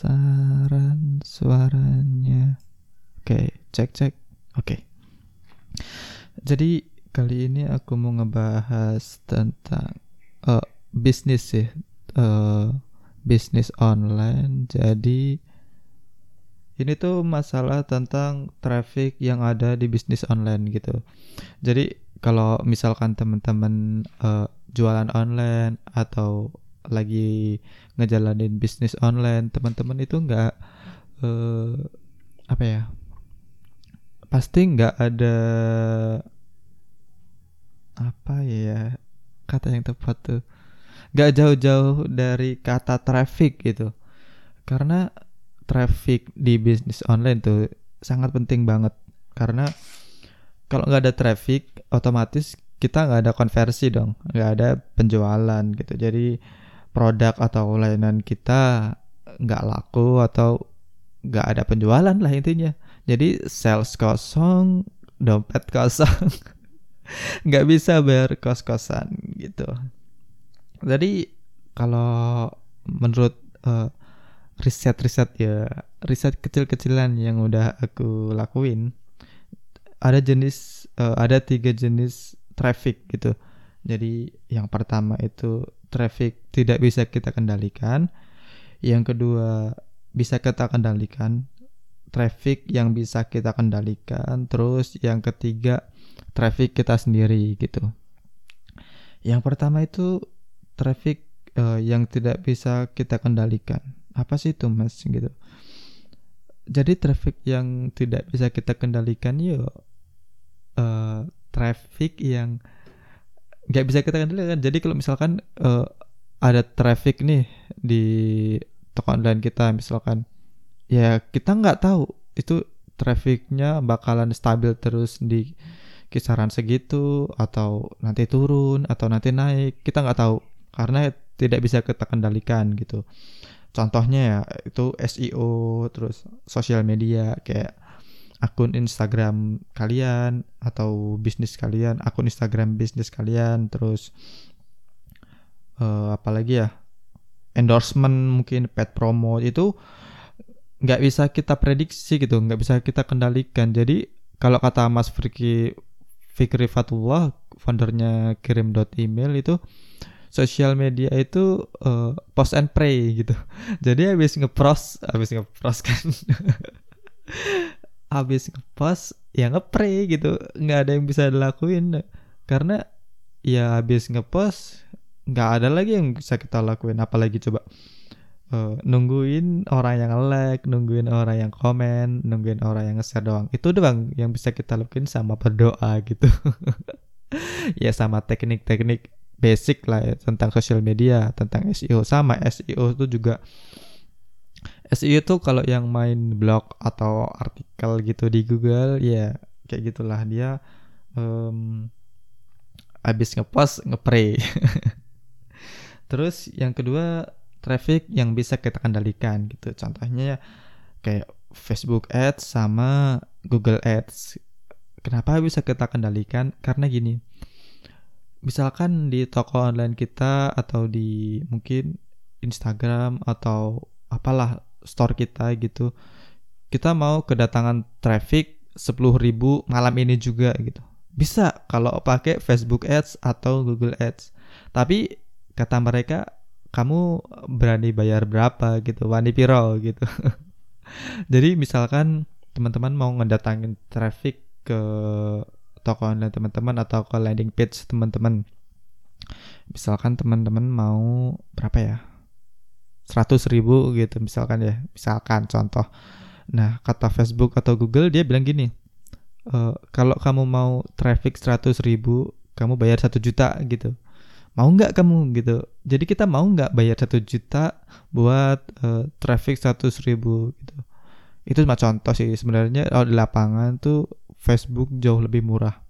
Kebesaran suaranya. Oke cek-cek Oke. Jadi kali ini aku mau ngebahas tentang eh, bisnis sih. Eh bisnis online. Jadi ini tuh masalah tentang traffic yang ada di bisnis online gitu. Jadi kalau misalkan teman-teman eh, jualan online atau lagi ngejalanin bisnis online teman-teman itu nggak eh, apa ya pasti nggak ada apa ya kata yang tepat tuh gak jauh-jauh dari kata traffic gitu. Karena traffic di bisnis online tuh sangat penting banget. Karena kalau nggak ada traffic otomatis kita nggak ada konversi dong nggak ada penjualan gitu. Jadi produk atau layanan kita nggak laku atau nggak ada penjualan lah intinya. Jadi sales kosong dompet kosong nggak bisa bayar kos-kosan gitu. Jadi kalau menurut uh, riset-riset ya riset kecil-kecilan yang udah aku lakuin ada jenis uh, ada tiga jenis traffic gitu. Jadi yang pertama itu traffic tidak bisa kita kendalikan yang kedua bisa kita kendalikan traffic yang bisa kita kendalikan terus yang ketiga traffic kita sendiri gitu yang pertama itu traffic uh, yang tidak bisa kita kendalikan. Apa sih itu mas gitu? Jadi traffic yang tidak bisa kita kendalikan yuk uh, traffic yang nggak bisa kita kendalikan. Jadi kalau misalkan uh, ada traffic nih di toko online kita misalkan, ya kita nggak tahu itu trafficnya bakalan stabil terus di kisaran segitu atau nanti turun atau nanti naik kita nggak tahu karena tidak bisa kita kendalikan gitu. Contohnya ya itu SEO terus sosial media kayak akun Instagram kalian atau bisnis kalian, akun Instagram bisnis kalian terus uh, apalagi ya endorsement mungkin pet promo itu nggak bisa kita prediksi gitu, nggak bisa kita kendalikan. Jadi kalau kata Mas Fikri Fikri Fatullah, foundernya kirim.email itu sosial media itu uh, post and pray gitu. Jadi habis ngepros, habis ngepros kan. habis ngepost ya ngepray gitu. nggak ada yang bisa dilakuin karena ya habis ngepost nggak ada lagi yang bisa kita lakuin apalagi coba uh, nungguin orang yang like, nungguin orang yang komen, nungguin orang yang nge-share doang. Itu doang yang bisa kita lakuin sama berdoa gitu. ya sama teknik-teknik basic lah ya tentang sosial media, tentang SEO sama SEO itu juga SEO itu kalau yang main blog atau artikel gitu di Google ya kayak gitulah dia um, abis ngepost ngepray. Terus yang kedua traffic yang bisa kita kendalikan gitu. Contohnya ya kayak Facebook Ads sama Google Ads. Kenapa bisa kita kendalikan? Karena gini, misalkan di toko online kita atau di mungkin Instagram atau apalah store kita gitu. Kita mau kedatangan traffic 10.000 malam ini juga gitu. Bisa kalau pakai Facebook Ads atau Google Ads. Tapi kata mereka kamu berani bayar berapa gitu? Wani piro gitu. Jadi misalkan teman-teman mau ngedatangin traffic ke toko online teman-teman atau ke landing page teman-teman. Misalkan teman-teman mau berapa ya? 100 ribu gitu misalkan ya. Misalkan contoh. Nah kata Facebook atau Google dia bilang gini. E, kalau kamu mau traffic 100 ribu kamu bayar satu juta gitu. mau nggak kamu gitu jadi kita mau nggak bayar satu juta buat uh, traffic seratus ribu gitu itu cuma contoh sih sebenarnya kalau di lapangan tuh Facebook jauh lebih murah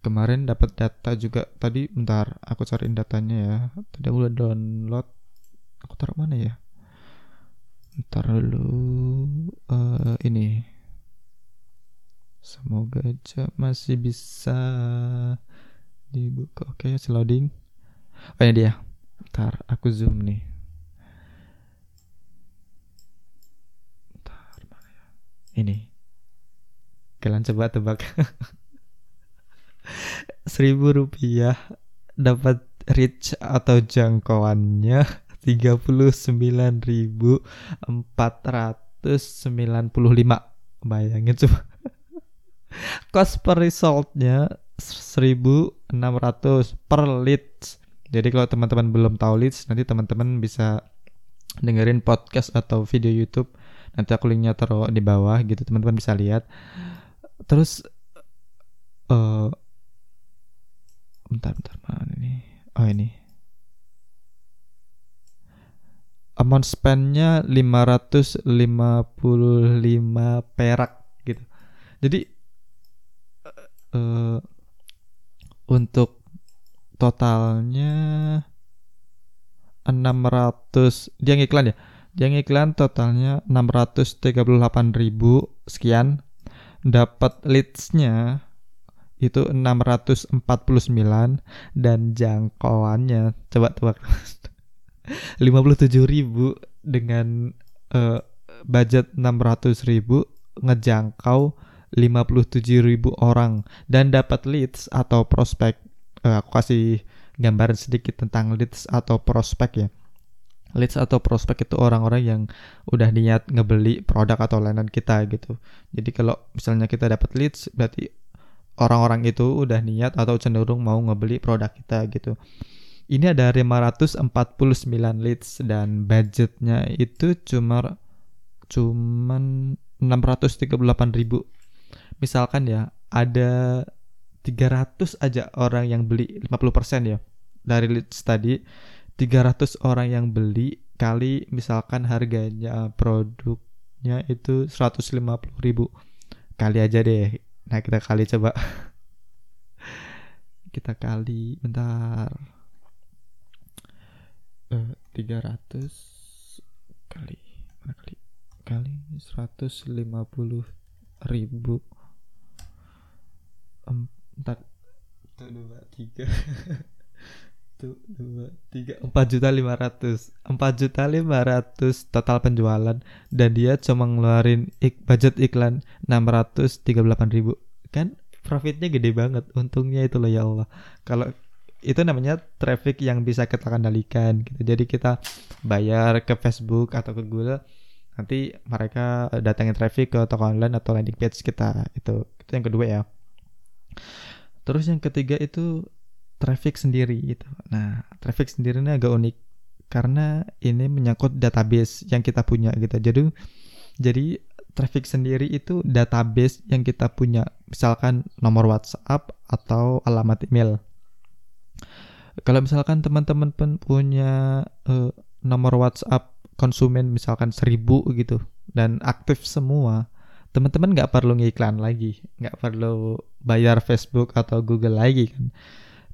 kemarin dapat data juga tadi bentar aku cariin datanya ya tadi aku udah download aku taruh mana ya? Ntar dulu uh, ini. Semoga aja masih bisa dibuka. Oke okay, loading. Oh ini dia. Ntar aku zoom nih. Ntar mana ya? Ini. Kalian coba tebak. Seribu rupiah dapat reach atau jangkauannya 39.495 bayangin coba. Cost per resultnya 1600 per leads jadi kalau teman-teman belum tahu leads nanti teman-teman bisa dengerin podcast atau video YouTube. Nanti aku linknya taruh di bawah gitu teman-teman bisa lihat. Terus uh, bentar bentar mana ini? Oh ini amount spendnya 555 perak gitu. Jadi uh, untuk totalnya 600 dia ngiklan ya? Dia ngiklan totalnya 638 ribu sekian. Dapat leadsnya itu 649 dan jangkauannya coba tebak 57 ribu dengan uh, budget 600 ribu ngejangkau 57 ribu orang. Dan dapat leads atau prospek uh, aku kasih gambaran sedikit tentang leads atau prospek ya. Leads atau prospek itu orang-orang yang udah niat ngebeli produk atau layanan kita gitu. Jadi kalau misalnya kita dapat leads berarti orang-orang itu udah niat atau cenderung mau ngebeli produk kita gitu ini ada 549 leads dan budgetnya itu cuma cuman 638 ribu. Misalkan ya ada 300 aja orang yang beli 50% ya dari leads tadi. 300 orang yang beli kali misalkan harganya produknya itu 150 ribu. Kali aja deh. Nah kita kali coba. Kita kali bentar uh, 300 kali mana kali? Kali 150 ribu. Empat tuh dua tiga. Tuh dua tiga. Empat juta lima ratus. Empat juta lima ratus total penjualan. Dan dia cuma ngeluarin ik budget iklan enam ratus tiga delapan ribu. Kan profitnya gede banget. Untungnya itu loh ya Allah. Kalau itu namanya traffic yang bisa kita kendalikan gitu. Jadi kita bayar ke Facebook atau ke Google nanti mereka datangin traffic ke toko online atau landing page kita. Itu itu yang kedua ya. Terus yang ketiga itu traffic sendiri gitu. Nah, traffic sendiri ini agak unik karena ini menyangkut database yang kita punya gitu. Jadi jadi traffic sendiri itu database yang kita punya, misalkan nomor WhatsApp atau alamat email kalau misalkan teman-teman pun punya uh, nomor WhatsApp konsumen misalkan seribu gitu dan aktif semua, teman-teman nggak perlu ngiklan lagi, nggak perlu bayar Facebook atau Google lagi kan.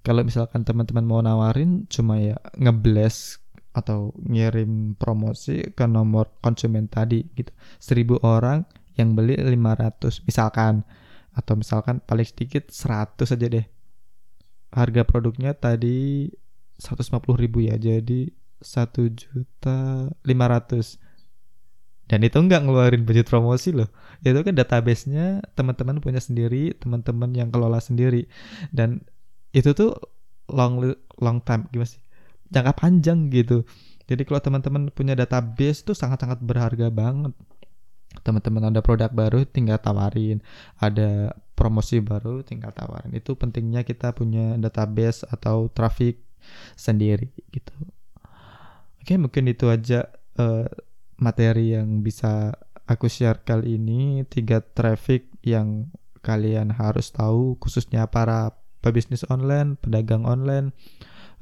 Kalau misalkan teman-teman mau nawarin cuma ya ngebles atau ngirim promosi ke nomor konsumen tadi gitu. Seribu orang yang beli 500 misalkan atau misalkan paling sedikit 100 aja deh harga produknya tadi 150 ribu ya jadi satu juta lima ratus. Dan itu nggak ngeluarin budget promosi loh. Itu kan databasenya teman-teman punya sendiri teman-teman yang kelola sendiri. Dan itu tuh long long time gimana sih? Jangka panjang gitu. Jadi kalau teman-teman punya database tuh sangat-sangat berharga banget teman-teman ada produk baru tinggal tawarin. Ada promosi baru tinggal tawarin. Itu pentingnya kita punya database atau traffic sendiri gitu. Oke mungkin itu aja uh, materi yang bisa aku share kali ini. Tiga traffic yang kalian harus tahu khususnya para pebisnis online pedagang online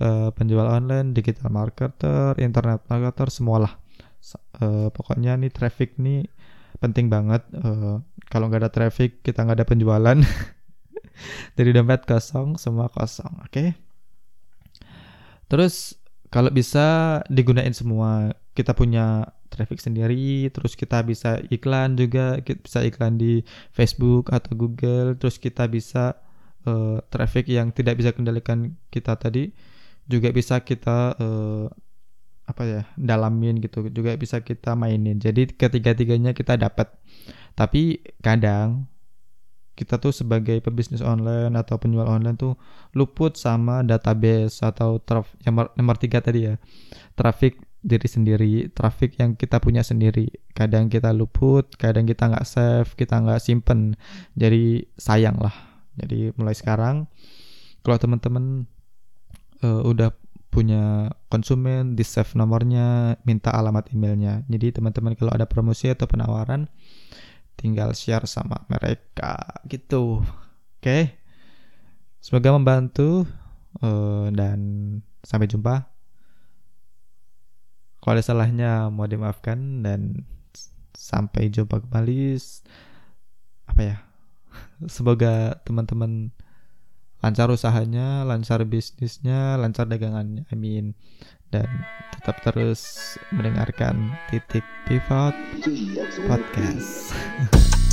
uh, penjual online, digital marketer, internet marketer, semualah. Uh, pokoknya nih traffic nih penting banget. Uh, kalau nggak ada traffic, kita nggak ada penjualan. Jadi dompet kosong, semua kosong. Oke. Okay? Terus kalau bisa digunain semua. Kita punya traffic sendiri, terus kita bisa iklan juga, kita bisa iklan di Facebook atau Google, terus kita bisa uh, traffic yang tidak bisa kendalikan kita tadi juga bisa kita uh, apa ya dalamin gitu juga bisa kita mainin jadi ketiga-tiganya kita dapat tapi kadang kita tuh sebagai pebisnis online atau penjual online tuh luput sama database atau traf yang nomor tiga tadi ya traffic diri sendiri, traffic yang kita punya sendiri. Kadang kita luput, kadang kita nggak save, kita nggak simpen. Jadi sayang lah. Jadi mulai sekarang, kalau teman-teman uh, udah punya konsumen, di save nomornya, minta alamat emailnya. Jadi teman-teman kalau ada promosi atau penawaran, tinggal share sama mereka gitu. Oke, okay? semoga membantu uh, dan sampai jumpa. Kalau ada salahnya mau dimaafkan dan sampai jumpa kembali. Apa ya? Semoga teman-teman lancar usahanya, lancar bisnisnya, lancar dagangannya. Amin. Dan tetap terus mendengarkan titik pivot podcast.